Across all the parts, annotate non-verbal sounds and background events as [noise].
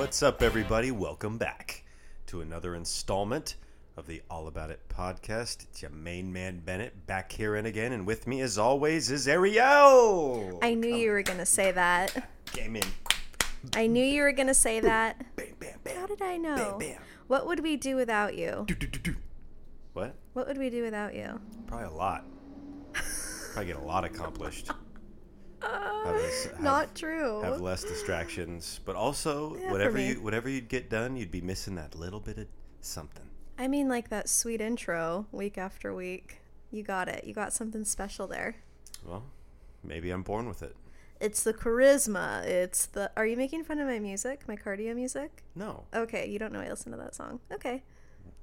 What's up, everybody? Welcome back to another installment of the All About It podcast. It's your main man Bennett back here and again, and with me, as always, is Ariel. I knew you were gonna say that. Came in. I knew you were gonna say that. Bam, bam, bam. How did I know? Bam, bam. What would we do without you? Do, do, do, do. What? What would we do without you? Probably a lot. Probably get a lot accomplished. [laughs] Uh, have this- have- Not true. Have less distractions, but also Yeah, whatever you whatever you'd get done, you'd be missing that little bit of something. I mean, like that sweet intro week after week. You got it. You got something special there. Well, maybe I'm born with it. It's the charisma. It's the. Are you making fun of my music? My cardio music? No. Okay, you don't know I listen to that song. Okay.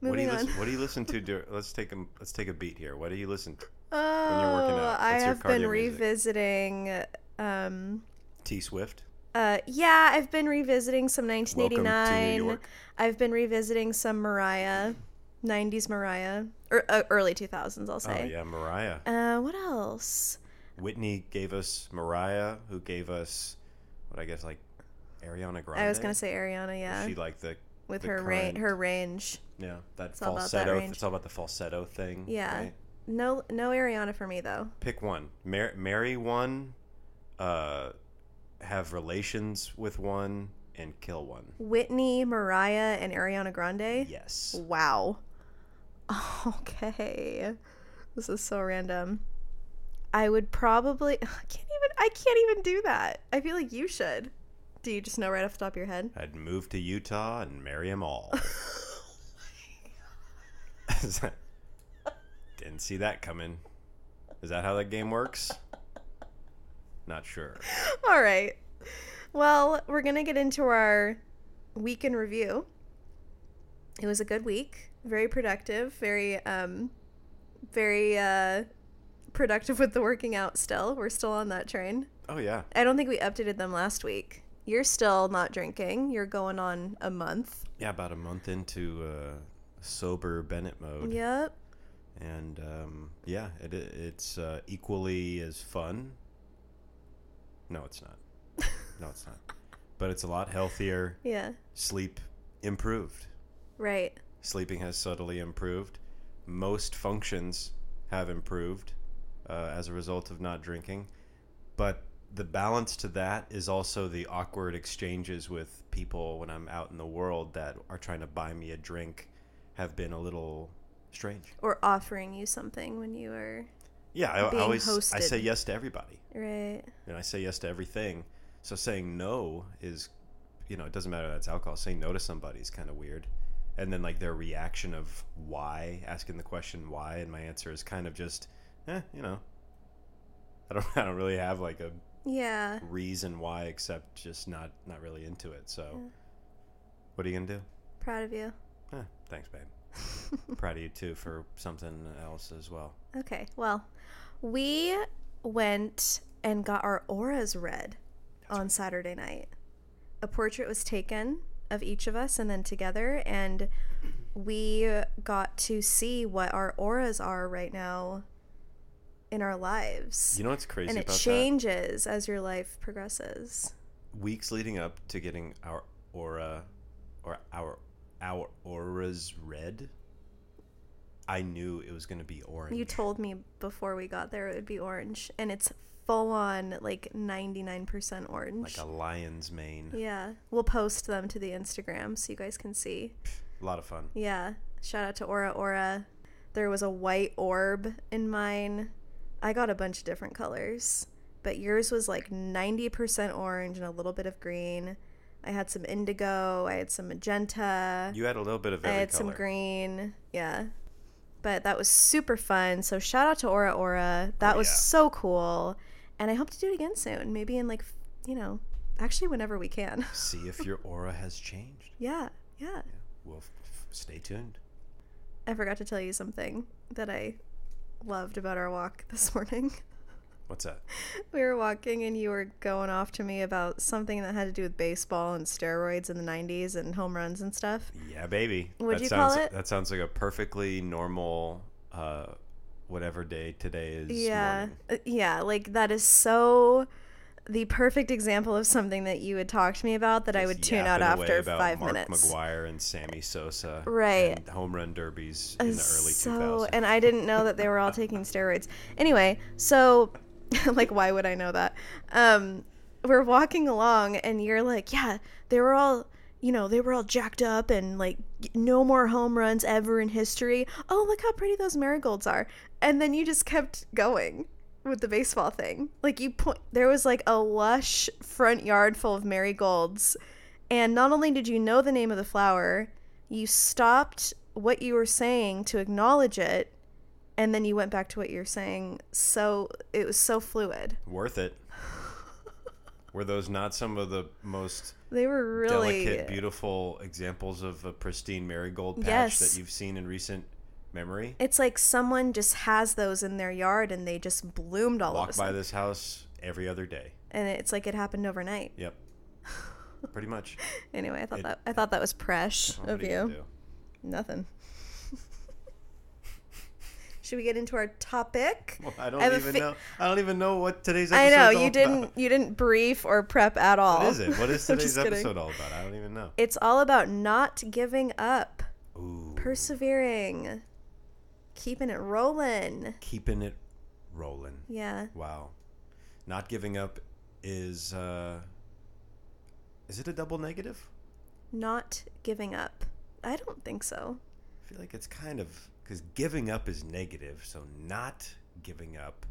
What do Moving you on. listen, What do you listen to? [laughs] dur- let's take a let's take a beat here. What do you listen? Oh, you're working out? I have been revisiting. Um, T Swift. Uh, yeah, I've been revisiting some 1989. I've been revisiting some Mariah, 90s Mariah, or uh, early 2000s, I'll say. Oh yeah, Mariah. Uh, what else? Whitney gave us Mariah, who gave us what I guess like Ariana Grande. I was gonna say Ariana, yeah, She like the with the her ra- her range. yeah that all about that falsetto. range. it's all about the falsetto thing. Yeah. right? No, no Ariana for me though. Pick one. Mar- marry one. Uh, have relations with one and kill one. Whitney, Mariah, and Ariana Grande. Yes. Wow. [laughs] Okay. This is so random. I would probably [sighs] I can't even I can't even do that. I feel like you should. Do you just know right off the top of your head? I'd move to Utah and marry them all. [laughs] [laughs] Didn't see that coming. Is that how that game works? Not sure. All right. Well, we're going to get into our week in review. It was a good week, very productive, very um very uh productive with the working out still. We're still on that train. Oh yeah. I don't think we updated them last week. You're still not drinking. You're going on a month. Yeah, about a month into uh, sober Bennett mode, Yep. And um, yeah, it, it's uh, equally as fun. No, it's not. [laughs] No, it's not. But it's a lot healthier. Yeah. Sleep improved. Right. Sleeping has subtly improved. Most functions have improved uh, as a result of not drinking. But the balance to that is also the awkward exchanges with people when I'm out in the world that are trying to buy me a drink have been a little strange. Or offering you something when you are Yeah, I, I always I say yes to everybody. right. And I say yes to everything. So saying no is, you know, it doesn't matter that it's alcohol. Saying no to somebody is kind of weird. And then like their reaction of why, asking the question why, and my answer is kind of just, eh, you know, I don't, [laughs] I don't really have like a Yeah. reason why except just not, not really into it. So, Yeah. what are you gonna do? Proud of you. Eh, thanks, babe. [laughs] Proud of you too for something else as well. Okay. Well, we went and got our auras read on Saturday night. A portrait was taken of each of us and then together and we got to see what our auras are right now in our lives. You know what's crazy and it about that? changes as your life progresses. weeks leading up to getting our aura or our our auras red, i knew it was going to be orange You told me before we got there it would be orange and it's full on like 99% orange. like a lion's mane Yeah, we'll post them to the Instagram so you guys can see. a lot of fun Yeah, shout out to Aura Aura. There was a white orb in mine. I got a bunch of different colors, but yours was like 90% orange and a little bit of green. I had some indigo, I had some magenta, you had a little bit of I had color some green. Yeah. But that was super fun. So shout out to Aura Aura. That Oh, was yeah. so cool. And I hope to do it again soon. Maybe in like, you know, actually whenever we can. [laughs] see if your aura has changed yeah. Yeah. well f- f- stay tuned I forgot to tell you something that I loved about our walk this morning. [laughs] what's that We were walking and you were going off to me about something that had to do with baseball and steroids in the 90s and home runs and stuff. yeah baby What'd that you sounds call it? that sounds like a perfectly normal uh whatever day today is Yeah. morning. Uh, Yeah, like that is so the perfect example of something that you would talk to me about that I would tune out after about five Mark minutes. McGwire and Sammy Sosa, Right. Home run derbies in the early so 2000s. and I didn't know that they were all taking [laughs] steroids. Anyway, so [laughs] like why would I know that? Um we're walking along and you're like, yeah, they were all you know, they were all jacked up and like no more home runs ever in history. Oh, look how pretty those marigolds are. And then you just kept going with the baseball thing. Like you point there was like a lush front yard full of marigolds. And not only did you know the name of the flower, you stopped what you were saying to acknowledge it and then you went back to what you were saying. So it was so fluid. Worth it. [laughs] Were those not some of the most They were really delicate, beautiful examples of a pristine marigold patch Yes. that you've seen in recent memory? It's like someone just has those in their yard and they just bloomed all of a Walk by sudden. this house every other day. And it's like it happened overnight. Yep. [laughs] Pretty much. Anyway, I thought It- that I thought that was fresh of you. Nothing. Should we get into our topic? Well, I don't I even fa- know. I don't even know what today's episode. Is. I episode. know you didn't you didn't brief or prep at all. What is it? What [laughs] is today's just kidding. episode all about? I don't even know. It's all about not giving up, Ooh, persevering, keeping it rolling. keeping it rolling. Yeah. Wow. Not giving up is uh is it a double negative? Not giving up. I don't think so. I feel like it's kind of because giving up is negative, so not giving up,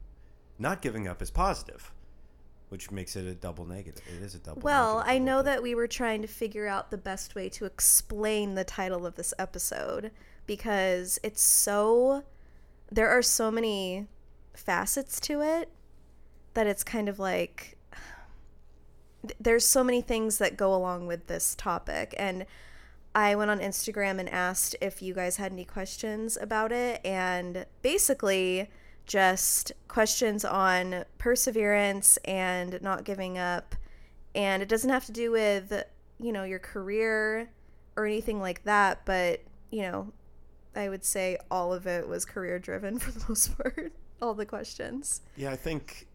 not giving up is positive, which makes it a double negative. It is a double. Well, I know that we were trying to figure out the best way to explain the title of this episode because it's so there are so many facets to it that it's kind of like [sighs] there's so many things that go along with this topic and I went on Instagram and asked if you guys had any questions about it and basically just questions on perseverance and not giving up and it doesn't have to do with you know your career or anything like that but you know i would say all of it was career driven [laughs] for the most part all the questions Yeah, I think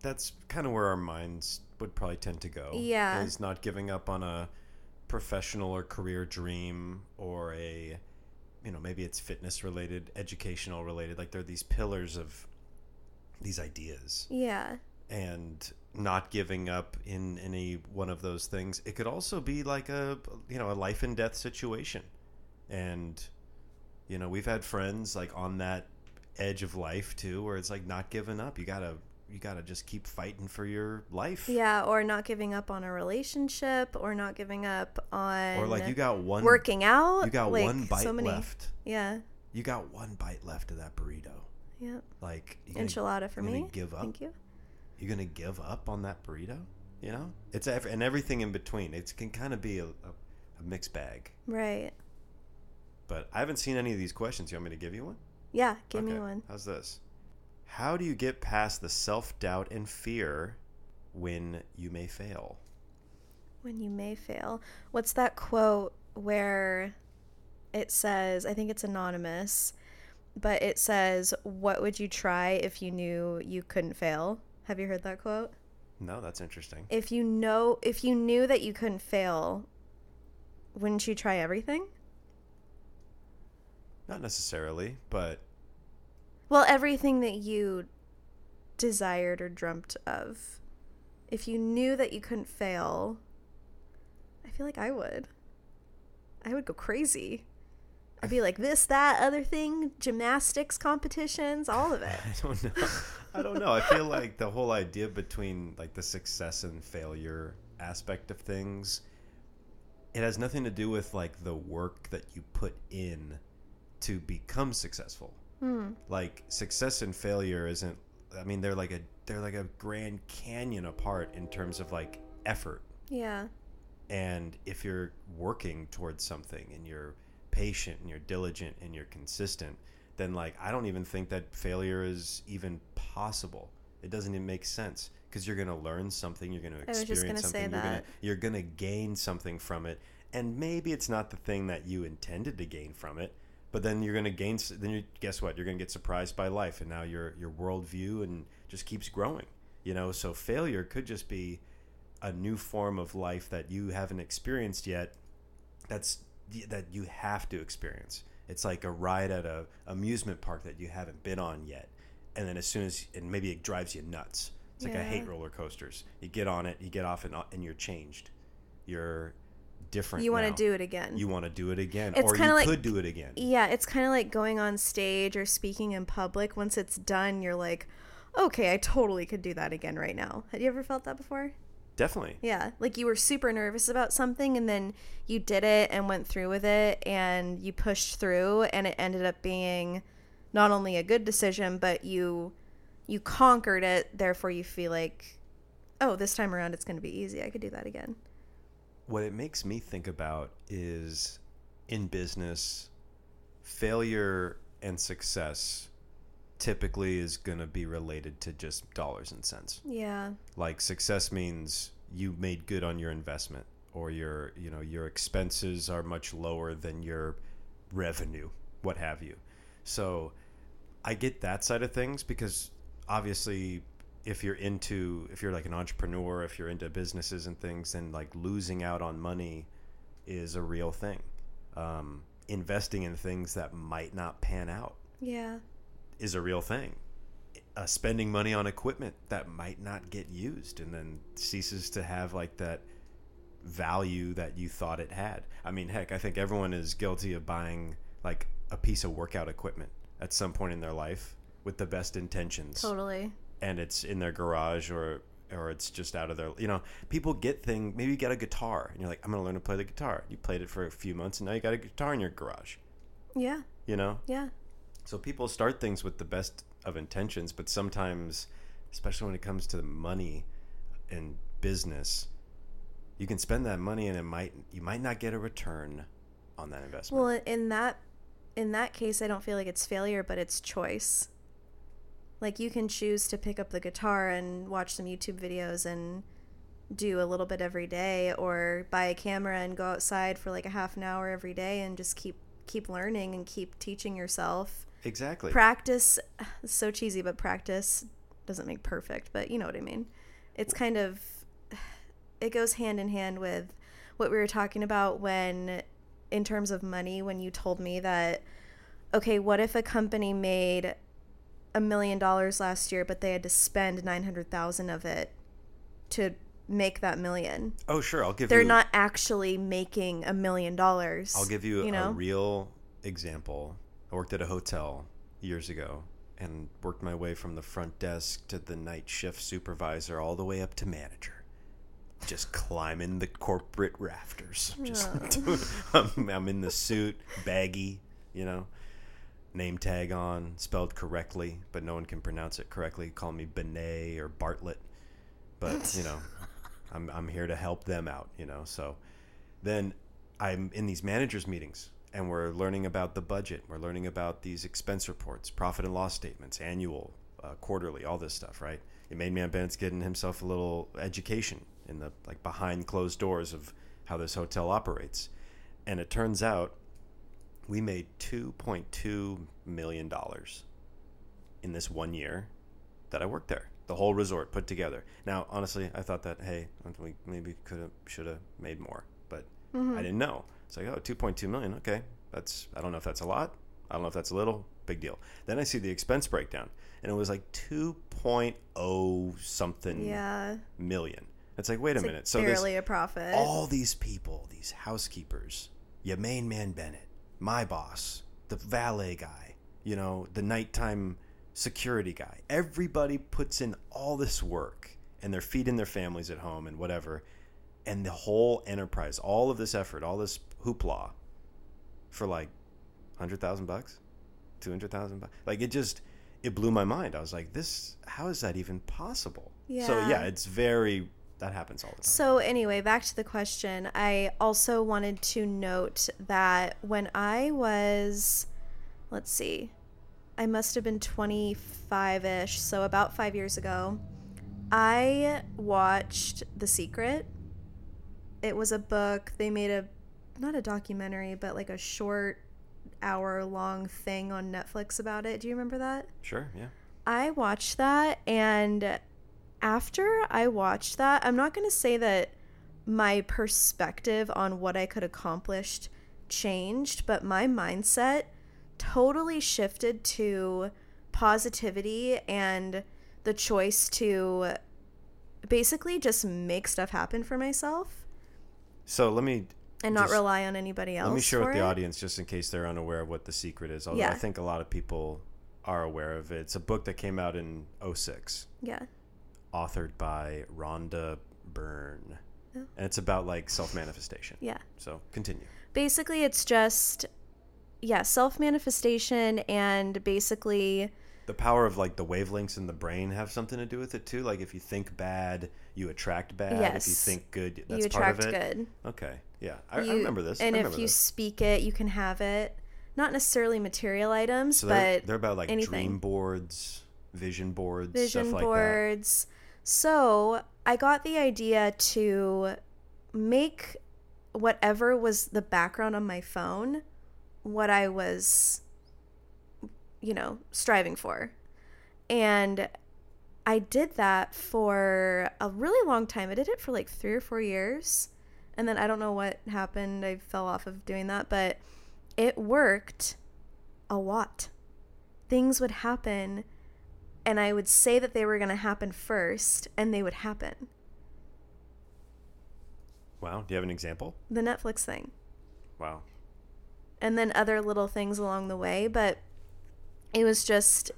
that's kind of where our minds would probably tend to go. Yeah. is not giving up on a professional or career dream or a, you know, maybe it's fitness related, educational related. Like there are these pillars of these ideas, yeah and not giving up in any one of those things. It could also be like a, you know, a life and death situation, and you know, we've had friends like on that edge of life too, where it's like not giving up. You gotta you gotta just keep fighting for your life. yeah or not giving up on a relationship or not giving up on Or like you got one working out you got like, one bite so left. yeah You got one bite left of that burrito. yeah Like you gonna, enchilada for me give up? thank you You're gonna give up on that burrito? You know, it's ev- and everything in between. It can kind of be a, a, a mixed bag. right But I haven't seen any of these questions. You want me to give you one? yeah give me one How's this? How do you get past the self doubt and fear when you may fail? when you may fail. What's that quote where it says, I think it's anonymous, but it says, What would you try if you knew you couldn't fail? Have you heard that quote? No, that's interesting. If you know, if you knew that you couldn't fail, wouldn't you try everything? Not necessarily, but Well, everything that you desired or dreamt of. If you knew that you couldn't fail, I feel like I would. I would go crazy. I'd be like this, that, other thing, gymnastics competitions, all of [laughs] it. I don't know. I don't know. I feel like the whole idea between like the success and failure aspect of things, it has nothing to do with like the work that you put in to become successful. Hmm. Like success and failure isn't. I mean, they're like a they're like a Grand Canyon apart in terms of like effort. Yeah. And if you're working towards something and you're patient and you're diligent and you're consistent, then like I don't even think that failure is even possible. It doesn't even make sense because you're going to learn something, you're going to experience gonna something, you're going to you're going to gain something from it. And maybe it's not the thing that you intended to gain from it, but then you're going to gain then you guess what? You're going to get surprised by life and now your your worldview and just keeps growing. You know, so failure could just be a new form of life that you haven't experienced yet. That's that you have to experience. It's like a ride at a amusement park that you haven't been on yet, and then as soon as and maybe it drives you nuts. It's like I hate roller coasters. You get on it, you get off, and and you're changed. You're different. You want now. to do it again. You want to do it again, It's or you like- could do it again. yeah, it's kind of like going on stage or speaking in public. Once it's done, you're like, okay, I totally could do that again right now. Have you ever felt that before? Definitely. Yeah, like you were super nervous about something and then you did it and went through with it and you pushed through and it ended up being not only a good decision but you you conquered it therefore you feel like oh, this time around it's going to be easy. I could do that again. What it makes me think about is in business failure and success typically is going to be related to just dollars and cents Yeah. like success means you made good on your investment or your you know your expenses are much lower than your revenue what have you so i get that side of things because obviously if you're into if you're like an entrepreneur if you're into businesses and things then like losing out on money is a real thing um, investing in things that might not pan out Yeah. is a real thing. Uh, spending money on equipment that might not get used and then ceases to have like that value that you thought it had. I mean, heck, I think everyone is guilty of buying like a piece of workout equipment at some point in their life with the best intentions Totally. And it's in their garage or or it's just out of their you know people get thing maybe you get a guitar and you're like i'm gonna learn to play the guitar you played it for a few months and now you got a guitar in your garage Yeah. you know Yeah. so people start things with the best of intentions, but sometimes, especially when it comes to money and business, you can spend that money and it might you might not get a return on that investment. Well, in that in that case, I don't feel like it's failure, but it's choice. Like you can choose to pick up the guitar and watch some YouTube videos and do a little bit every day or buy a camera and go outside for like a half an hour every day and just keep keep learning and keep teaching yourself. exactly. Practice so cheesy, but practice doesn't make perfect, but you know what I mean. It's kind of it goes hand in hand with what we were talking about when in terms of money when you told me that okay, what if a company made a million dollars last year but they had to spend 900,000 of it to make that million. oh, sure. I'll give you They're you. not actually making a million dollars. I'll give you, you a real example. I worked at a hotel years ago and worked my way from the front desk to the night shift supervisor all the way up to manager. Just climbing the corporate rafters. Just [laughs] I'm, I'm in the suit, baggy, you know, name tag on, spelled correctly, but no one can pronounce it correctly. Call me Benet or Bartlett. But, you know, [laughs] I'm, I'm here to help them out, you know. So then I'm in these managers meetings and we're learning about the budget. We're learning about these expense reports, profit and loss statements, annual, uh, quarterly, all this stuff, right? It made man Bennett's getting himself a little education in the like behind closed doors of how this hotel operates. And it turns out we made 2.2 million dollars in this one year that I worked there. The whole resort put together. Now, honestly, I thought that hey, we maybe could have should have made more, but mm-hmm. I didn't know. It's like, oh, 2.2 million. Okay. That's, I don't know if that's a lot. I don't know if that's a little. Big deal. Then I see the expense breakdown, and it was like 2.0 something yeah. million. It's like, wait a like minute. So barely a profit. all these people, these housekeepers, your main man Bennett, my boss, the valet guy, you know, the nighttime security guy. Everybody puts in all this work and they're feeding their families at home and whatever. And the whole enterprise, all of this effort, all this hoopla for like 100,000 bucks, 200,000 bucks. Like it just, it blew my mind. I was like, this, how is that even possible? Yeah. So Yeah. yeah, it's very, that happens all the time. So, anyway, back to the question. I also wanted to note that when I was, let's see, I must have been 25 ish, so about five years ago, I watched The Secret. It was a book. They made a, not a documentary, but like a short hour long thing on Netflix about it. Do you remember that? Sure, yeah. I watched that and after I watched that, I'm not going to say that my perspective on what I could accomplish changed, but my mindset totally shifted to positivity and the choice to basically just make stuff happen for myself So let me and not rely on anybody else. let me share with the it. audience just in case they're unaware of what the secret is. Although Yeah. I think a lot of people are aware of it. It's a book that came out in 06, Yeah. Authored by Rhonda Byrne. Oh. And it's about like self manifestation. Yeah. So continue. basically it's just yeah self manifestation and basically The power of like the wavelengths in the brain have something to do with it too. Like if you think bad, you attract bad. Yes. If you think good, that's you part attract of it. good Okay. Yeah. I, I remember this. I and remember if you this. speak it you can have it not necessarily material items So they're, but they're about like anything. dream boards, vision boards, vision stuff like that. So i got the idea to make whatever was the background on my phone what i was you know striving for. And i did that for a really long time. I did it for like three or four years. And then i don't know what happened. I fell off of doing that. But it worked a lot. Things would happen and I would say that they were going to happen first, and they would happen. Wow. Do you have an example? The Netflix thing. Wow. And then other little things along the way, but it was just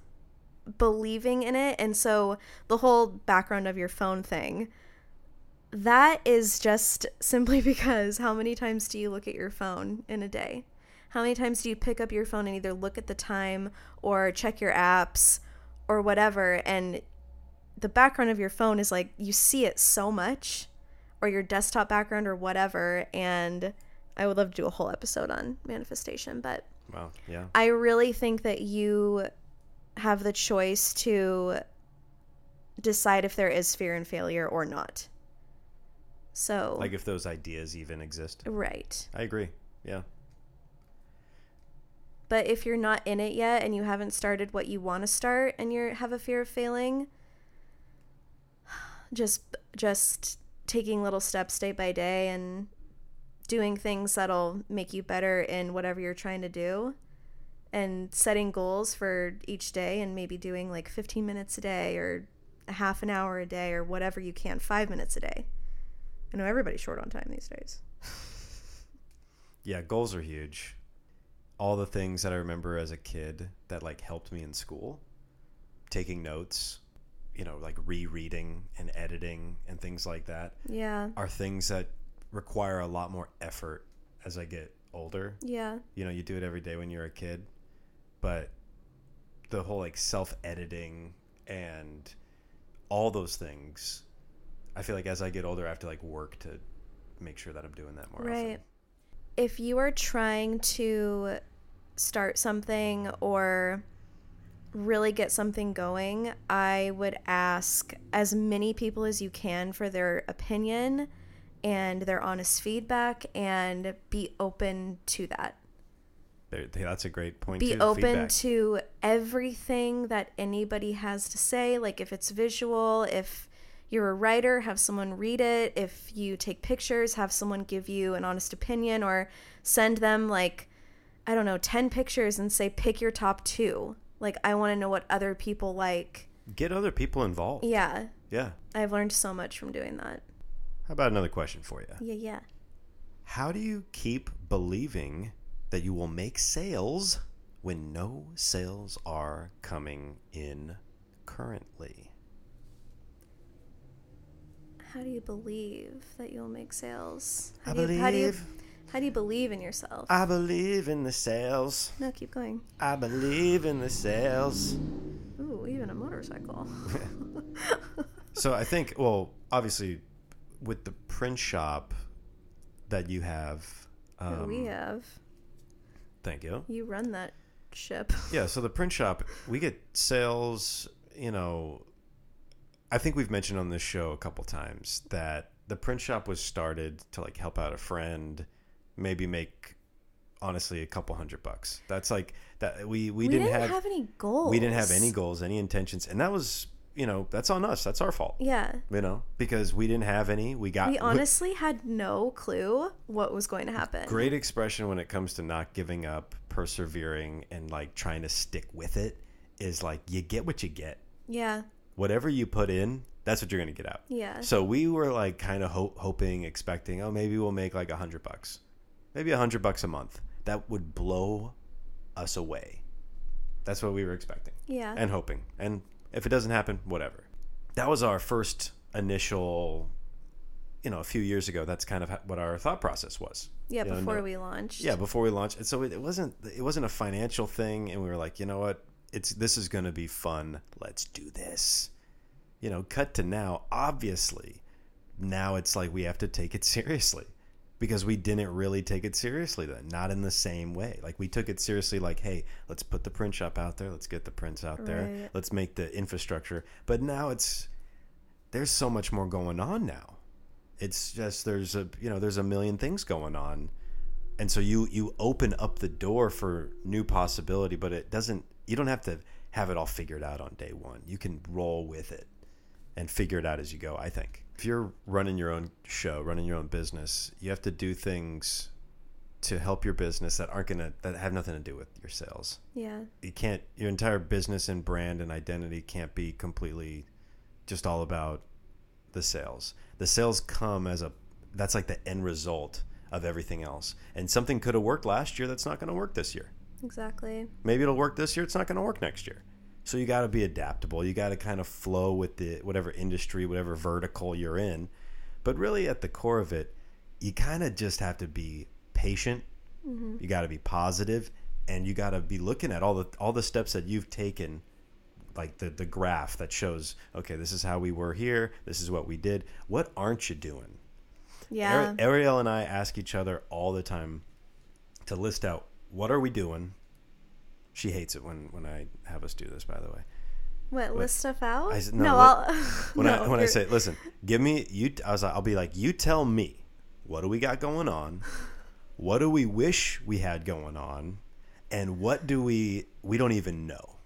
believing in it. And so the whole background of your phone thing, that is just simply [laughs] because how many times do you look at your phone in a day? How many times do you pick up your phone and either look at the time or check your apps or whatever? And the background of your phone is like you see it so much, or your desktop background or whatever. And I would love to do a whole episode on manifestation, but Wow. Yeah. I really think that you have the choice to decide if there is fear and failure or not. So, Like if those ideas even exist. right. I agree. Yeah. But if you're not in it yet and you haven't started what you want to start and you have a fear of failing, [sighs] just just taking little steps day by day and doing things that'll make you better in whatever you're trying to do and setting goals for each day and maybe doing like 15 minutes a day or a half an hour a day or whatever you can, 5 minutes a day. I know everybody's short on time these days. [laughs] Yeah. Goals are huge. All the things that I remember as a kid that like helped me in school, taking notes, you know, like rereading and editing and things like that Yeah. are things that require a lot more effort as I get older. Yeah. you know you do it every day when you're a kid but the whole like self-editing and all those things i feel like as i get older i have to like work to make sure that i'm doing that more Right. often if you are trying to start something or really get something going, I would ask as many people as you can for their opinion and their honest feedback and be open to that. That's a great point Be too, open feedback. to everything that anybody has to say. Like if it's visual, if you're a writer, have someone read it. If you take pictures, have someone give you an honest opinion or send them like, I don't know, 10 pictures and say, pick your top two. Like, I want to know what other people like. get other people involved Yeah, yeah I've learned so much from doing that. how about another question for you Yeah, yeah. how do you keep believing that you will make sales when no sales are coming in currently How do you believe that you'll make sales? How I do you, how do you, believe- how do you believe in yourself? i believe in the sales no, keep going. I believe in the sales. Ooh, even a motorcycle. [laughs] [laughs] So I think, well, obviously, with the print shop that you have, that um, we have. thank you. You run that ship. Yeah, so the print shop, we get sales. You know, I think we've mentioned on this show a couple times that the print shop was started to like help out a friend, maybe make honestly a couple hundred bucks. That's like that we we, We, didn't, didn't, have, have, any goals. we didn't have any goals, any intentions, and that was you know, that's on us. That's our fault. Yeah. You know, because we didn't have any. We got We honestly had no clue what was going to happen. great expression when it comes to not giving up, persevering, and like trying to stick with it is like you get what you get. Yeah. Whatever you put in, that's what you're gonna get out. Yeah. So we were like kind of ho- hoping, expecting, oh, maybe we'll make like a hundred bucks, maybe a hundred bucks a month. That would blow us away. That's what we were expecting Yeah. and hoping. And if it doesn't happen, whatever. That was our first initial, you know, a few years ago. That's kind of what our thought process was. yeah, You know, before no- we launched. yeah, before we launched. And so it, it wasn't it wasn't a financial thing, and we were like, you know what, it's this is going to be fun. Let's do this. You know, cut to now. Obviously, now it's like we have to take it [laughs] seriously because we didn't really take it seriously then. Not in the same way. Like we took it seriously. Like, hey, let's put the print shop out there. Let's get the prints out there. Let's make the infrastructure. But now it's there's so much more going on now. It's just there's a you know there's a million things going on and so you you open up the door for new possibility but it doesn't you don't have to have it all figured out on day one. You can roll with it and figure it out as you go i think. If you're running your own show running your own business you have to do things to help your business that aren't gonna that have nothing to do with your sales. Yeah. you can't your entire business and brand and identity can't be completely just all about the sales. The sales come as a that's like the end result of everything else. And something could have worked last year that's not going to work this year Exactly. maybe it'll work this year it's not going to work next year. So you got to be adaptable you got to kind of flow with the whatever industry whatever vertical you're in. But really at the core of it you kind of just have to be patient. Mm-hmm. You got to be positive and you got to be looking at all the all the steps that you've taken like the the graph that shows okay this is how we were here this is what we did. What aren't you doing? Yeah. Ariel and I ask each other all the time to list out what are we doing. She hates it when when I have us do this. By the way, what, list stuff out? I said- no, no, I'll, [laughs] [laughs] when I when you're- say listen, give me you. I was like, I'll be like, you tell me what do we got going on, what do we wish we had going on, and what do we we don't even know.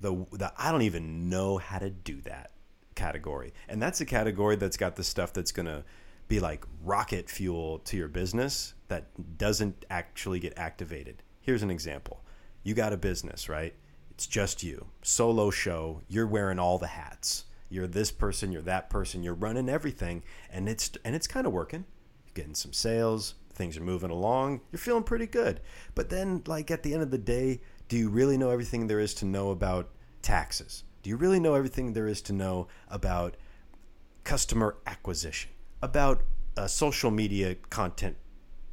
The the I don't even know how to do that category, and that's a category that's got the stuff that's gonna be like rocket fuel to your business that doesn't actually get activated. Here's an example. You got a business, right? It's just you. Solo show. You're wearing all the hats. You're this person, you're that person, you're running everything and it's and it's kind of working. You're getting some sales, things are moving along. You're feeling pretty good. But then like at the end of the day, do you really know everything there is to know about taxes? Do you really know everything there is to know about customer acquisition, about uh, social media content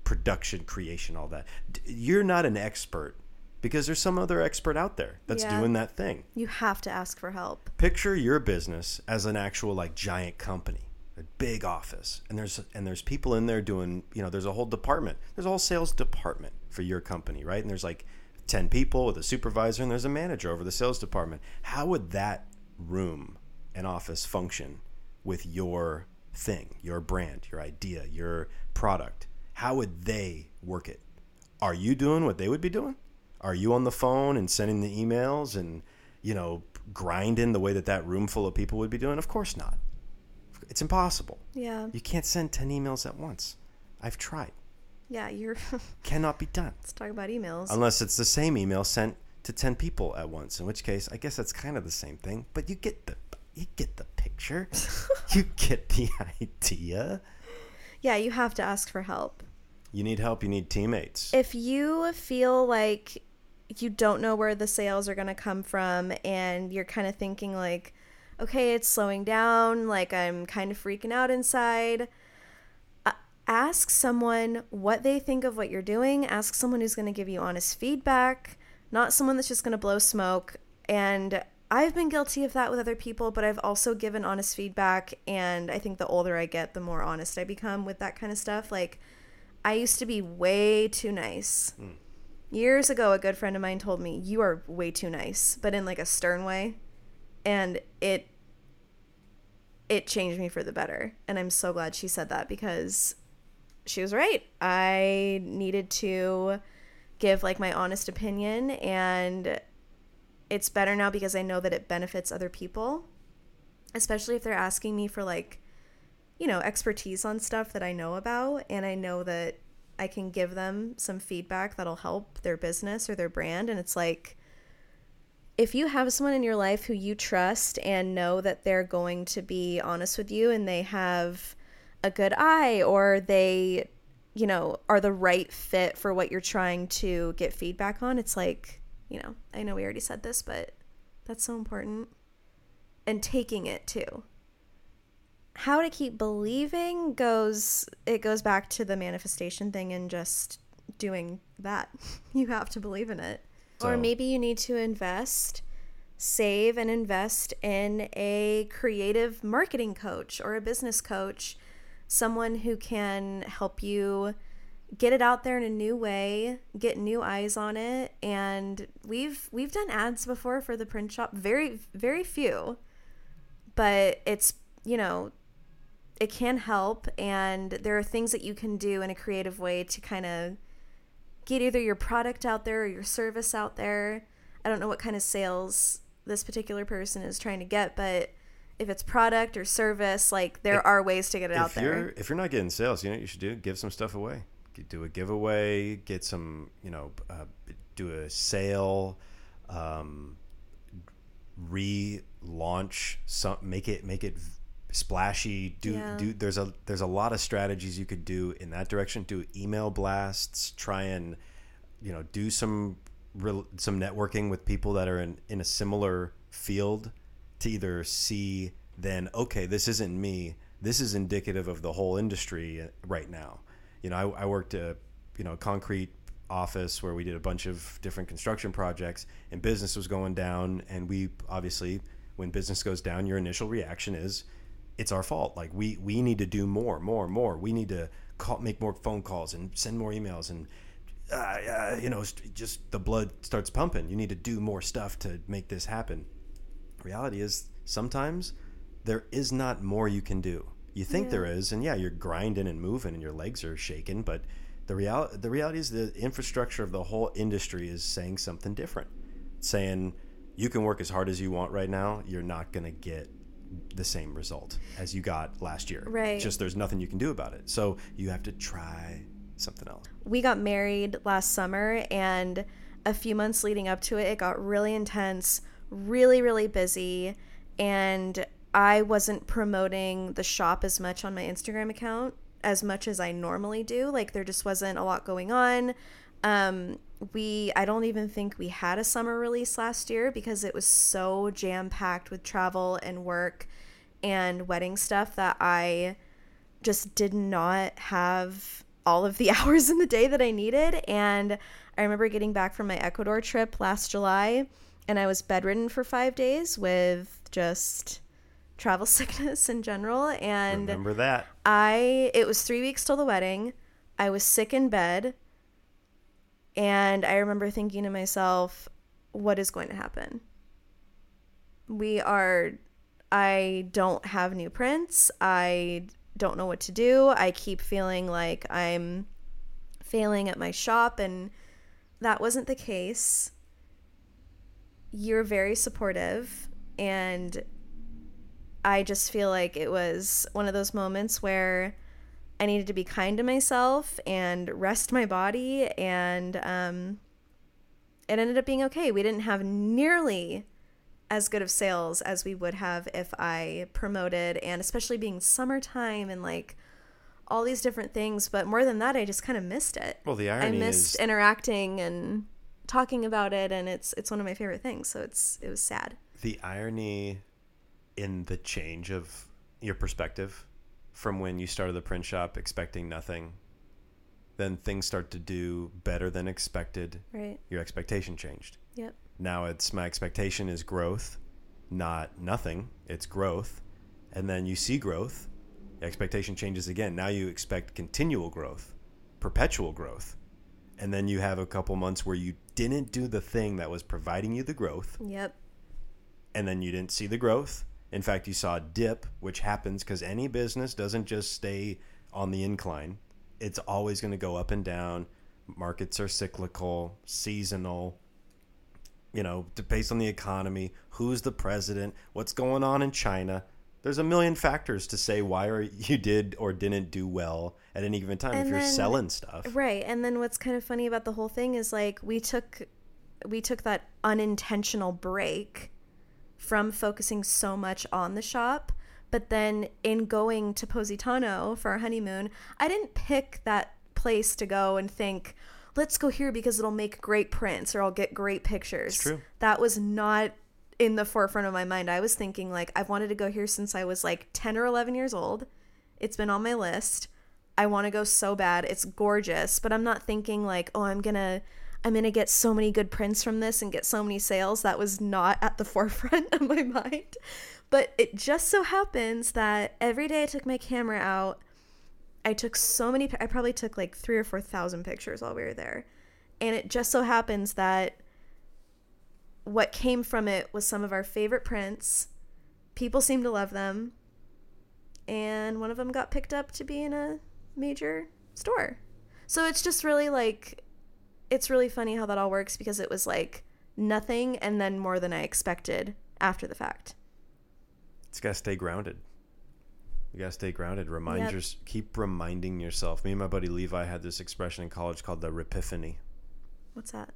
production, creation, all that. You're not an expert because there's some other expert out there that's Yeah. doing that thing. You have to ask for help. Picture your business as an actual like giant company, a big office, and there's and there's people in there doing you know there's a whole department, there's a whole sales department for your company, right? And there's like ten people with a supervisor, and there's a manager over the sales department. How would that room and office function with your thing, your brand, your idea, your product? How would they work it? Are you doing what they would be doing? Are you on the phone and sending the emails and you know grinding the way that that room full of people would be doing? Of course not. It's impossible. Yeah. You can't send 10 emails at once. I've tried. Yeah, you're [laughs] Cannot be done. let's talk about emails. Unless it's the same email sent to 10 people at once, in which case I guess that's kind of the same thing, but you get the you get the picture. [laughs] you get the idea. yeah, you have to ask for help. You need help, you need teammates. If you feel like you don't know where the sales are going to come from and you're kind of thinking like okay, it's slowing down, like I'm kind of freaking out inside, uh, ask someone what they think of what you're doing. Ask someone who's going to give you honest feedback, not someone that's just going to blow smoke. And I've been guilty of that with other people, but I've also given honest feedback. And I think the older I get, the more honest I become with that kind of stuff. Like, I used to be way too nice. Hmm. Years ago, a good friend of mine told me, You are way too nice, but in like a stern way. And it it changed me for the better. And I'm so glad she said that because she was right. I needed to give like my honest opinion and it's better now because I know that it benefits other people especially if they're asking me for like, you know, expertise on stuff that I know about and I know that I can give them some feedback that'll help their business or their brand. And it's like, if you have someone in your life who you trust and know that they're going to be honest with you and they have a good eye or they, you know, are the right fit for what you're trying to get feedback on, it's like, you know, I know we already said this, but that's so important. And taking it too how to keep believing goes it goes back to the manifestation thing and just doing that. [laughs] You have to believe in it. So. Or maybe you need to invest, save and invest in a creative marketing coach or a business coach, someone who can help you get it out there in a new way, get new eyes on it. And we've we've done ads before for the print shop, very very few. But it's, you know, it can help and there are things that you can do in a creative way to kind of get either your product out there or your service out there. I don't know what kind of sales this particular person is trying to get, but if it's product or service, like there if, are ways to get it out there. If you're not getting sales, you know what you should do? Give some stuff away. Do a giveaway, get some, you know, uh, do a sale, um, relaunch some, make it, make it splashy do yeah. do there's a there's a lot of strategies you could do in that direction do email blasts try and you know do some some networking with people that are in in a similar field to either see then okay this isn't me this is indicative of the whole industry uh, right now you know i, I worked a you know concrete office where we did a bunch of different construction projects and business was going down and we obviously when business goes down your initial reaction is it's our fault. Like we we need to do more, more, more. We need to call, make more phone calls and send more emails and uh, uh, you know just the blood starts pumping. You need to do more stuff to make this happen. Reality is sometimes there is not more you can do. You think yeah. there is, and yeah, you're grinding and moving, and your legs are shaking. But the reality the reality is the infrastructure of the whole industry is saying something different. It's saying you can work as hard as you want right now. You're not going to get the same result as you got last year. Right. Just there's nothing you can do about it. So you have to try something else. We got married last summer and a few months leading up to it, it got really intense, really, really busy. And I wasn't promoting the shop as much on my Instagram account as much as I normally do. Like there just wasn't a lot going on. Um, we I don't even think we had a summer release last year because it was so jam packed with travel and work and wedding stuff that I just did not have all of the [laughs] hours in the day that I needed and I remember getting back from my Ecuador trip last July and I was bedridden for 5 days with just travel [laughs] sickness in general and remember that. I it was 3 weeks till the wedding. I was sick in bed and I remember thinking to myself, what is going to happen? We are, I don't have new prints. I don't know what to do. I keep feeling like I'm failing at my shop, and that wasn't the case. You're very supportive, and I just feel like it was one of those moments where I needed to be kind to myself and rest my body, and um, it ended up being okay. We didn't have nearly as good of sales as we would have if I promoted, and especially being summertime and like all these different things. But more than that, I just kind of missed it. Well, the irony I missed is... interacting and talking about it, and it's it's one of my favorite things. So it's it was sad. The irony in the change of your perspective from when you started the print shop expecting nothing then things start to do better than expected. Right. Your expectation changed. Yep. Now it's my expectation is growth not nothing it's growth. And then you see growth the expectation changes again. Now you expect continual growth perpetual growth. And then you have a couple months where you didn't do the thing that was providing you the growth. Yep. And then you didn't see the growth in fact, you saw a dip, which happens because any business doesn't just stay on the incline. It's always going to go up and down. Markets are cyclical, seasonal, you know, based on the economy, who's the president, what's going on in China. There's a million factors to say why you did or didn't do well at any given time if And you're then- selling stuff. Right. And then what's kind of funny about the whole thing is like we took we took that unintentional break from focusing so much on the shop, but then in going to Positano for our honeymoon, I didn't pick that place to go and think, let's go here because it'll make great prints or I'll get great pictures. true. That was not in the forefront of my mind. I was thinking like I've wanted to go here since I was like 10 or 11 years old. It's been on my list. I want to go so bad. It's gorgeous, but I'm not thinking like, oh, I'm going to I'm going to get so many good prints from this and get so many sales. That was not at the [laughs] forefront of my mind. But it just so happens that every day I took my camera out, I took so many I probably took like 3 or 4,000 pictures while we were there. And it just so happens that what came from it was some of our favorite prints. People seemed to love them. And one of them got picked up to be in a major store. So it's just really like it's really funny how that all works because it was like nothing and then more than I expected after the fact. It's got to stay grounded. You got to stay grounded. Remind Yep. your, keep reminding yourself. Me and my buddy Levi had this expression in college called the repiphany. What's that?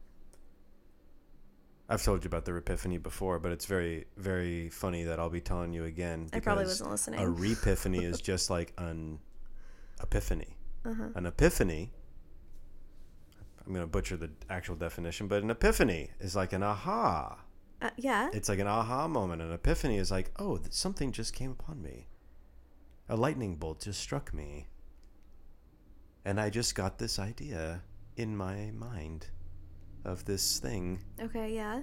I've told you about the repiphany before, but it's very, very funny that I'll be telling you again. I probably wasn't listening. A repiphany is just like an epiphany. [laughs] Uh-huh. An epiphany. I'm going to butcher the actual definition, but an epiphany is like an aha. Uh, yeah. It's like an aha moment. An epiphany is like, oh, something just came upon me. A lightning bolt just struck me. And I just got this idea in my mind of this thing, Okay, yeah.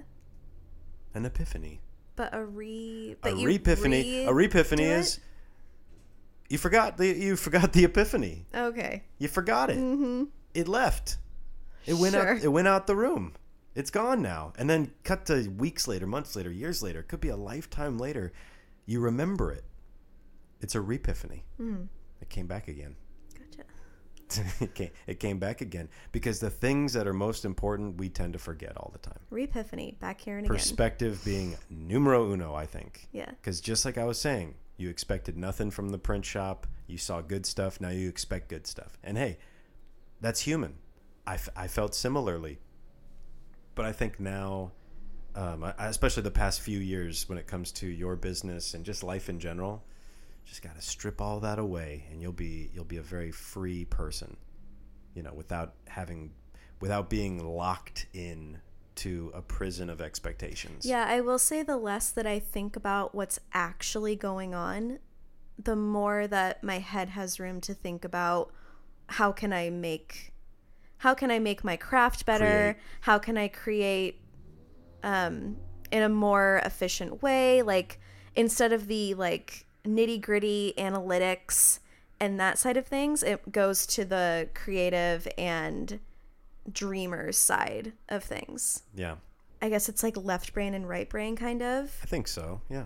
an epiphany. But a re a but you repiphany. a re- repiphany do it? is you forgot the you forgot the epiphany. Okay. You forgot it. Mm-hmm. It left. It went Sure. out. It went out the room. It's gone now. And then cut to weeks later, months later, years later. It could be a lifetime later. You remember it. It's a repiphany. Mm. It came back again. Gotcha. [laughs] it, came, it came back again because the things that are most important we tend to forget all the time. Repiphany, back here and again. Perspective being numero uno, I think. Yeah. Because just like I was saying, you expected nothing from the print shop. You saw good stuff. Now you expect good stuff. And hey, that's human. I, I felt similarly. But I think now, um, I- especially the past few years when it comes to your business and just life in general, just got to strip all that away and you'll be you'll be a very free person you know without having without being locked in to a prison of expectations Yeah, I will say the less that I think about what's actually going on, the more that my head has room to think about how can I make how can I make my craft better? Create. How can I create um in a more efficient way? Like instead of the like nitty-gritty analytics and that side of things, it goes to the creative and dreamers side of things. yeah I guess it's like left brain and right brain kind of. i think so yeah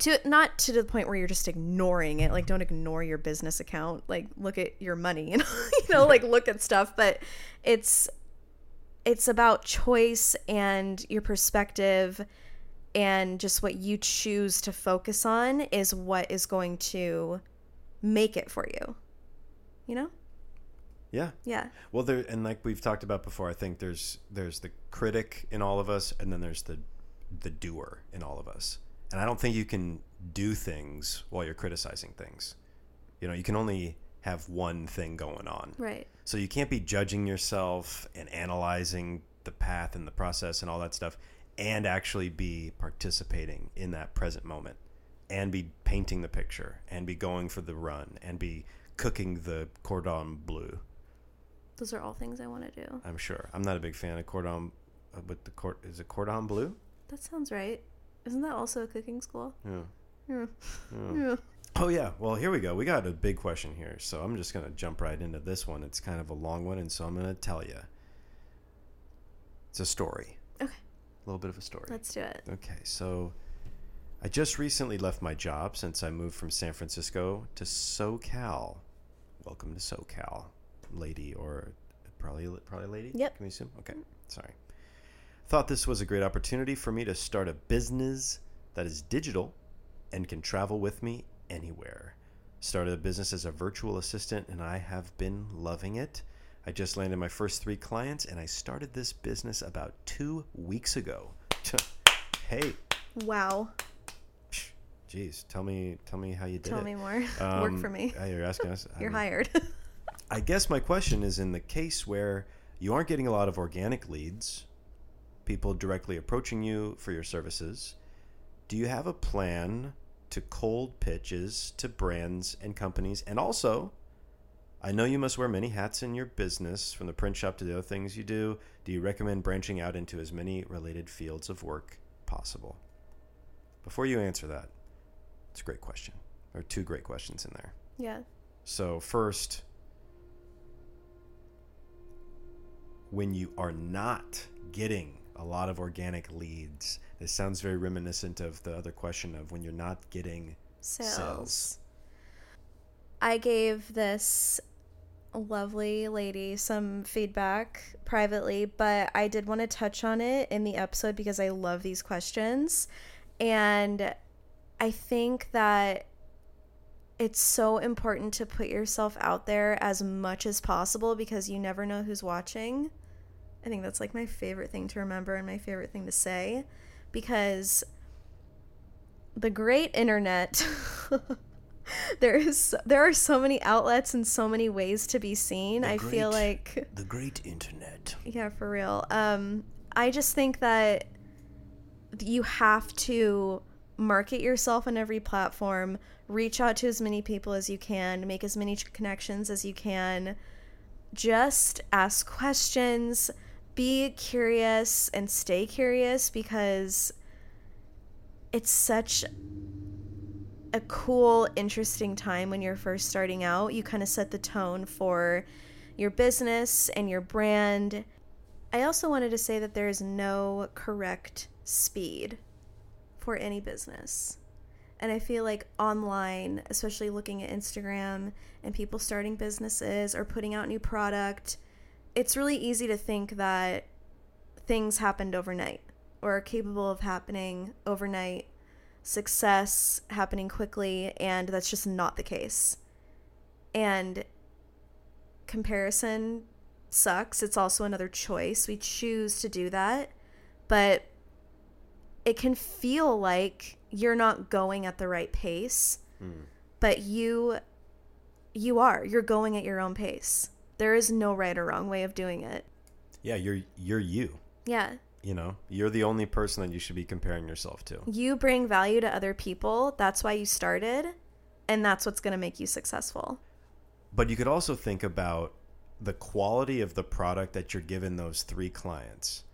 To not to the point where you're just ignoring it. Like don't ignore your business account. Like look at your money, you [laughs] know, you know, like look at stuff, but it's it's about choice and your perspective and just what you choose to focus on is what is going to make it for you. You know? yeah Yeah. well there and like we've talked about before i think there's there's the critic in all of us and then there's the the doer in all of us and i don't think you can do things while you're criticizing things you know you can only have one thing going on Right. So you can't be judging yourself and analyzing the path and the process and all that stuff and actually be participating in that present moment and be painting the picture and be going for the run and be cooking the cordon bleu. Those are all things I want to do. I'm sure. I'm not a big fan of cordon uh, with the cor- is it cordon bleu? That sounds right. Isn't that also a cooking school? Yeah. Yeah. Yeah. Yeah. Oh yeah. Well, here we go. We got a big question here, so I'm just gonna jump right into this one. It's kind of a long one, and so I'm gonna tell you. It's a story. Okay. A little bit of a story. Let's do it. Okay, so I just recently left my job since I moved from San Francisco to SoCal. Welcome to SoCal, lady, or probably probably lady. Yep. Can we assume? Okay, sorry. Thought this was a great opportunity for me to start a business that is digital and can travel with me anywhere. Started a business as a virtual assistant and I have been loving it. I just landed my first three clients and I started this business about two weeks ago. [laughs] hey, Wow. Jeez, tell me, tell me how you did Tell it. me more. Work Um, for me. You're asking us. [laughs] You're um, hired. [laughs] I guess my question is in the case where you aren't getting a lot of organic leads, people directly approaching you for your services, do you have a plan to cold pitches to brands and companies? And also, I know you must wear many hats in your business, from the print shop to the other things you do. Do you recommend branching out into as many related fields of work possible? Before you answer that, it's a great question. There are two great questions in there. yeah. So, first, when you are not getting a lot of organic leads, this sounds very reminiscent of the other question of when you're not getting Sales. Sales. I gave this lovely lady some feedback privately, but I did want to touch on it in the episode because I love these questions. And I think that it's so important to put yourself out there as much as possible because you never know who's watching. I think that's like my favorite thing to remember and my favorite thing to say because the great internet [laughs] there is there are so many outlets and so many ways to be seen. The I feel like the great internet. yeah, for real. Um, I just think that you have to market yourself on every platform, reach out to as many people as you can, make as many connections as you can. Just ask questions, be curious, and stay curious because it's such a cool, interesting time when you're first starting out. You kind of set the tone for your business and your brand. I also wanted to say that there is no correct speed for any business. And I feel like online, especially looking at Instagram and people starting businesses or putting out new product, it's really easy to think that things happened overnight or are capable of happening overnight, success happening quickly, and that's just not the case. And comparison sucks. It's also another choice. We choose to do that, but it can feel like you're not going at the right pace, Hmm. but you you are. You're going at your own pace. There is no right or wrong way of doing it. Yeah, you're you're you. Yeah. You know, you're the only person that you should be comparing yourself to. You bring value to other people. That's why you started, and that's what's going to make you successful. But you could also think about the quality of the product that you're giving those three clients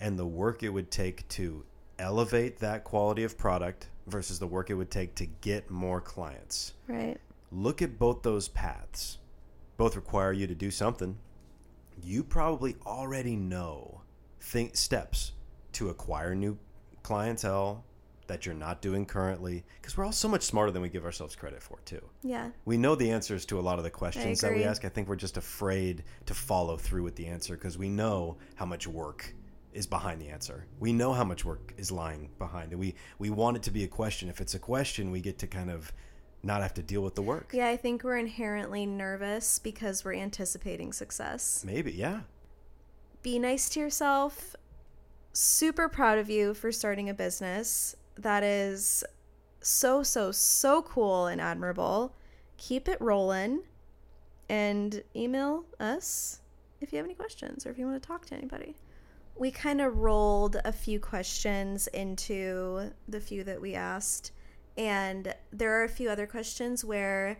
and the work it would take to elevate that quality of product versus the work it would take to get more clients. Right. Look at both those paths. Both require you to do something. You probably already know think steps to acquire new clientele that you're not doing currently because we're all so much smarter than we give ourselves credit for too Yeah. we know the answers to a lot of the questions that we ask. I think we're just afraid to follow through with the answer because we know how much work is behind the answer. We know how much work is lying behind it. We we want it to be a question. If it's a question, we get to kind of not have to deal with the work. Yeah, I think we're inherently nervous because we're anticipating success. Maybe, yeah. Be nice to yourself. Super proud of you for starting a business. That is so, so, so cool and admirable. Keep it rolling and email us if you have any questions or if you want to talk to anybody. We kind of rolled a few questions into the few that we asked, and there are a few other questions where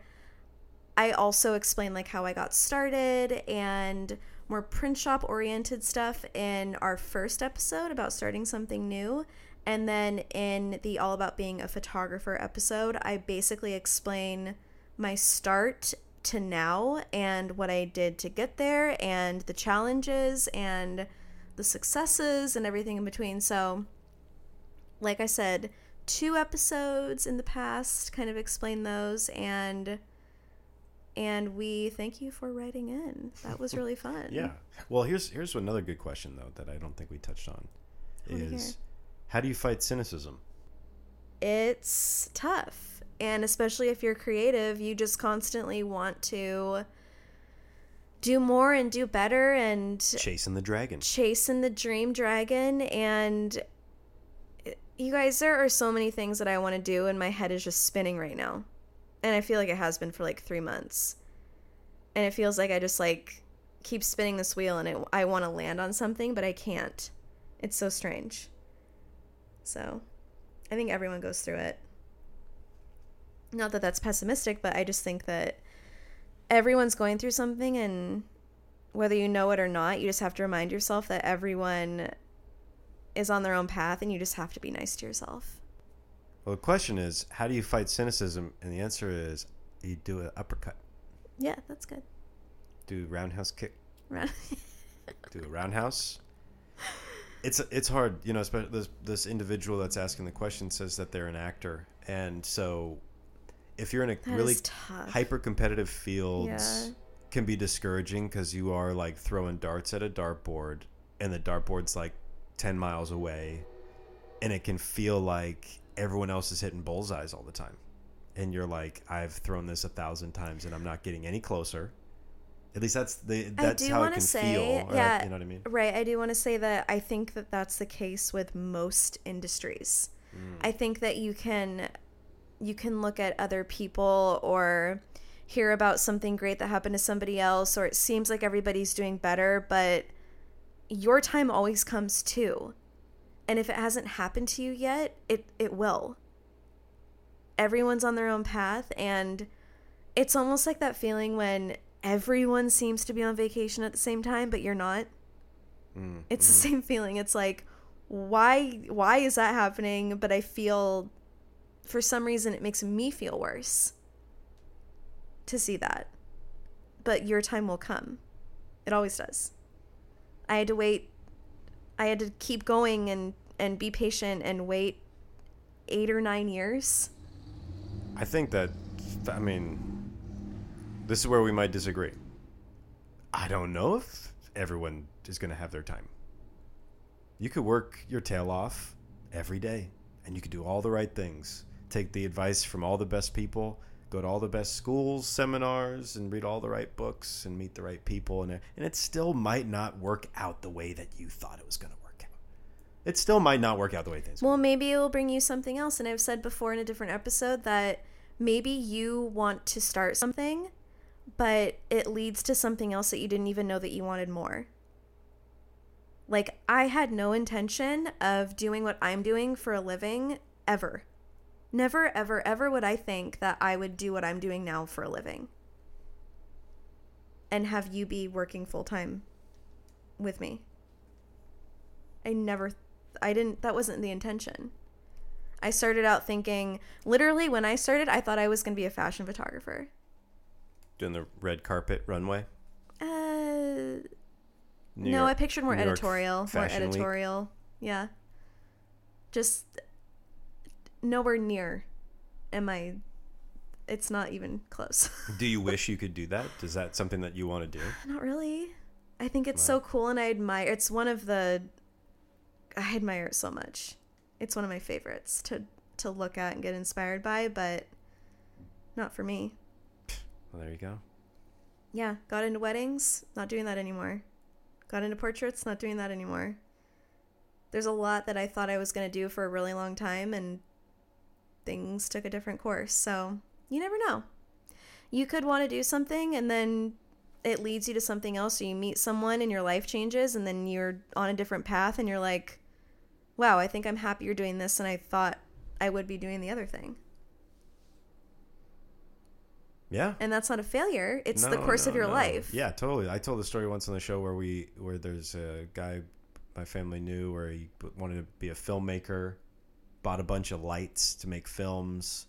I also explain like how I got started and more print shop oriented stuff in our first episode about starting something new. And then in the All About Being a Photographer episode, I basically explain my start to now and what I did to get there and the challenges and the successes and everything in between. So, like I said, two episodes in the past kind of explain those and and we thank you for writing in. That was really fun. [laughs] Yeah. Well, here's here's another good question though that I don't think we touched on is how do you fight cynicism? it's tough. And especially if you're creative, you just constantly want to do more and do better and Chasing the dragon. chasing the dream dragon and you guys there are so many things that I want to do and my head is just spinning right now. And I feel like it has been for like 3 months. And it feels like I just like keep spinning this wheel and it, I want to land on something but I can't. It's so strange. So, I think everyone goes through it. Not that that's pessimistic, but I just think that everyone's going through something and whether you know it or not, you just have to remind yourself that everyone is on their own path and you just have to be nice to yourself. Well, the question is, how do you fight cynicism? And the answer is, you do an uppercut, Yeah, that's good. do roundhouse kick, Right. [laughs] do a roundhouse. It's it's hard, you know. Especially this this individual that's asking the question says that they're an actor, and so if you're in a That really hyper competitive field, Yeah. can be discouraging because you are like throwing darts at a dartboard, and the dartboard's like ten miles away, and it can feel like everyone else is hitting bullseyes all the time, and you're like, I've thrown this a thousand times and I'm not getting any closer. At least that's the that's how it can say, feel. or, yeah, you know what I mean. Right. I do want to say that I think that that's the case with most industries. Mm. I think that you can you can look at other people or hear about something great that happened to somebody else or it seems like everybody's doing better, but your time always comes too. And if it hasn't happened to you yet, it it will. Everyone's on their own path and it's almost like that feeling when everyone seems to be on vacation at the same time but you're not. Mm, It's the same feeling. It's like why why is that happening but I feel for some reason it makes me feel worse to see that. But your time will come. It always does. I had to wait I had to keep going and and be patient and wait 8 or 9 years. I think that, I mean, this is where we might disagree. I don't know if everyone is going to have their time. You could work your tail off every day and you could do all the right things. Take the advice from all the best people, go to all the best schools, seminars, and read all the right books and meet the right people. And, and it still might not work out the way that you thought it was going to work out. It still might not work out the way things Well, maybe it will bring you something else. And I've said before in a different episode that maybe you want to start something, but it leads to something else that you didn't even know that you wanted more. Like, I had no intention of doing what I'm doing for a living ever. Never, ever, ever would I think that I would do what I'm doing now for a living and have you be working full time with me. I never, I didn't, that wasn't the intention. I started out thinking, literally, when I started, I thought I was going to be a fashion photographer. Doing the red carpet runway. Uh, New no, York- I pictured more New editorial, more Fashion Week. editorial. Yeah. Just nowhere near am I it's not even close. [laughs] Do you wish you could do that? Is that something that you want to do? not really. I think it's so cool and I admire it's one of the I admire it so much. It's one of my favorites to to look at and get inspired by, but not for me. Well, there you go. Yeah, got into weddings, not doing that anymore. Got into portraits, not doing that anymore. There's a lot that I thought I was going to do for a really long time and things took a different course. So, you never know. You could want to do something and then it leads you to something else. So you meet someone and your life changes and then you're on a different path and you're like, wow, I think I'm happier doing this than I thought I would be doing the other thing. Yeah. And that's not a failure. It's the No, course of your no. life. Yeah, totally. I told the story once on the show where we where there's a guy my family knew where he wanted to be a filmmaker, bought a bunch of lights to make films,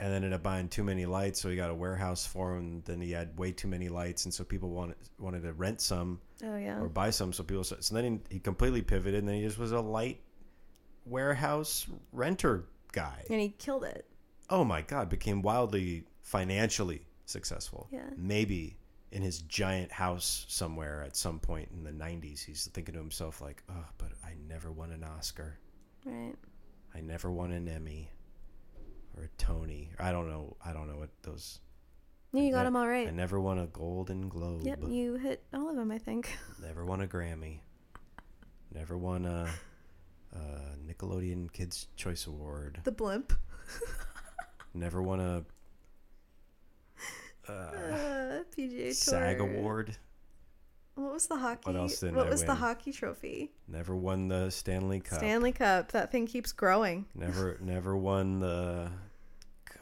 and ended up buying too many lights, so he got a warehouse for them. Then he had way too many lights, and so people wanted wanted to rent some Oh, yeah. or buy some. So people so then he, he completely pivoted, and then he just was a light warehouse renter guy. And he killed it. oh my god became wildly financially successful Yeah. maybe in his giant house somewhere at some point in the 90s he's thinking to himself like oh but i never won an oscar Right. I never won an Emmy or a Tony. I don't know. I don't know what those. Yeah, you got ne- them all right. I never won a Golden Globe. Yep, you hit all of them, I think. [laughs] Never won a Grammy. Never won a, a Nickelodeon Kids Choice Award. The blimp. [laughs] Never won a uh, Uh, PGA Tour. SAG Award. What was the hockey? What else didn't what was the hockey trophy? Never won the Stanley Cup. Stanley Cup. That thing keeps growing. Never, never won the.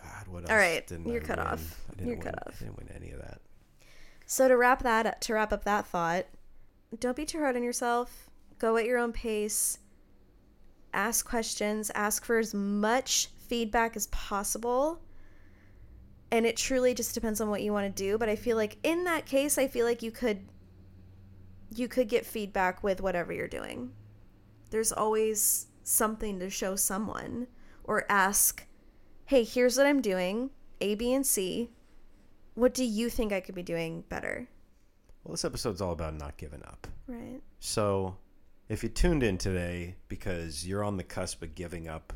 God, what else? All right, didn't you're I cut win? off. I didn't You're win, cut off. I didn't win any of that. So to wrap that to wrap up that thought, don't be too hard on yourself. Go at your own pace. Ask questions, ask for as much feedback as possible. And it truly just depends on what you want to do, but I feel like in that case I feel like you could you could get feedback with whatever you're doing. There's always something to show someone or ask, "Hey, here's what I'm doing, A, B, and C what do you think I could be doing better? Well, this episode's all about not giving up. Right. So, if you tuned in today because you're on the cusp of giving up,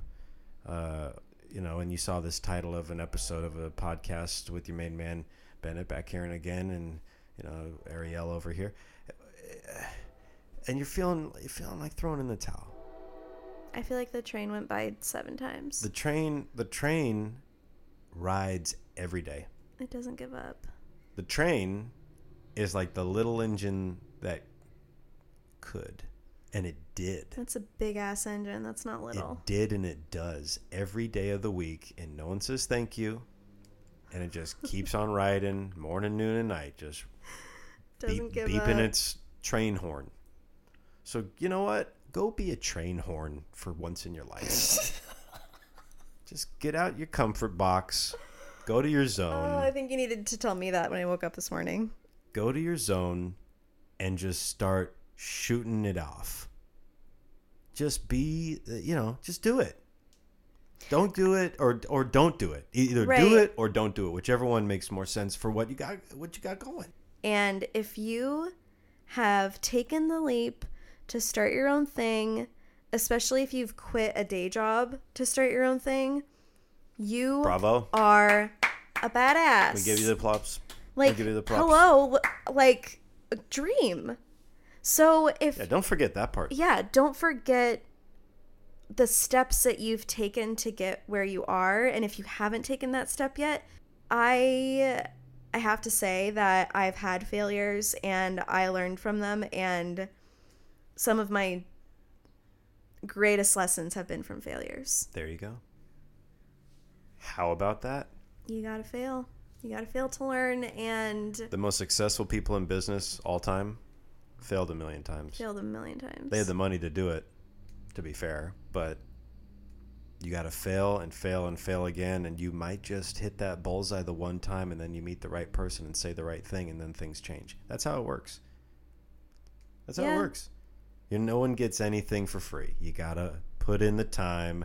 uh, you know, and you saw this title of an episode of a podcast with your main man Bennett back here and again, and you know Ariel over here, [sighs] and you're feeling you're feeling like throwing in the towel. I feel like the train went by seven times. The train, the train rides every day. it doesn't give up. The train is like the little engine that could, and it did. That's a big ass engine. That's not little. It did and it does every day of the week, and no one says thank you. And it just keeps on riding morning, noon, and night, just [laughs] doesn't beep, give beeping up. its train horn. So, you know what? Go be a train horn for once in your life. [laughs] just get out your comfort box, go to your oh, zone, Oh, I think you needed to tell me that when I woke up this morning. go to your zone, and just start shooting it off. Just be, uh, you know, just do it. Don't do it or or don't do it. Either Right. do it or don't do it, whichever one makes more sense for what you got what you got going. And if you have taken the leap to start your own thing, especially if you've quit a day job to start your own thing, you Bravo. are a badass. We give you the props. like give you the props. hello, like dream. So if Yeah, don't forget that part. yeah, don't forget the steps that you've taken to get where you are and if you haven't taken that step yet, I I have to say that I've had failures and I learned from them and some of my greatest lessons have been from failures. There you go. How about that? You got to fail. You got to fail to learn and The most successful people in business all time failed a million times. failed a million times. They had the money to do it, to be fair, but you got to fail and fail and fail again, and you might just hit that bullseye the one time, and then you meet the right person and say the right thing, and then things change. That's how it works. That's how Yeah. it works. You no one gets anything for free. You gotta put in the time,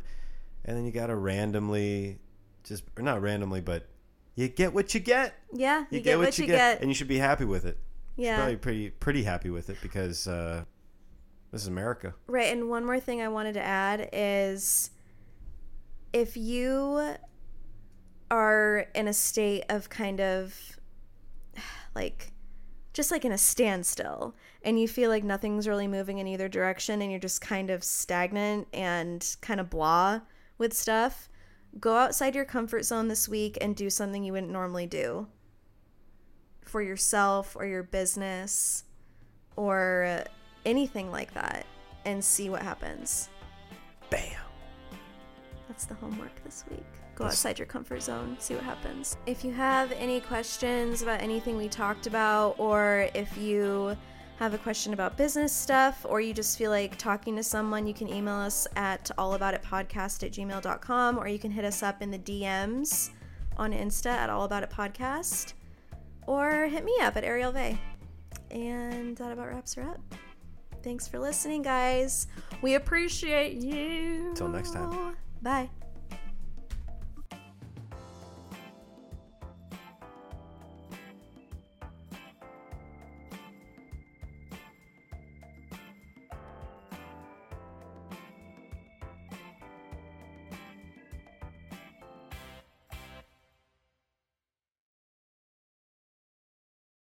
and then you gotta randomly, just or not randomly, but you get what you get. yeah, You, get, what you get, and you should be happy with it. yeah. Probably pretty pretty happy with it because uh, this is America. Right, and one more thing I wanted to add is if you are in a state of kind of like just like in a standstill and you feel like nothing's really moving in either direction and you're just kind of stagnant and kind of blah with stuff, go outside your comfort zone this week and do something you wouldn't normally do for yourself or your business or anything like that and see what happens. Bam. That's the homework this week. Go That's- outside your comfort zone, see what happens. If you have any questions about anything we talked about, or if you have a question about business stuff, or you just feel like talking to someone, you can email us at allaboutitpodcast at gmail.com, or you can hit us up in the DMs on Insta at allaboutitpodcast, or hit me up at Ariel Vay. And that about wraps her up. Thanks for listening, guys. We appreciate you. Till next time. Bye.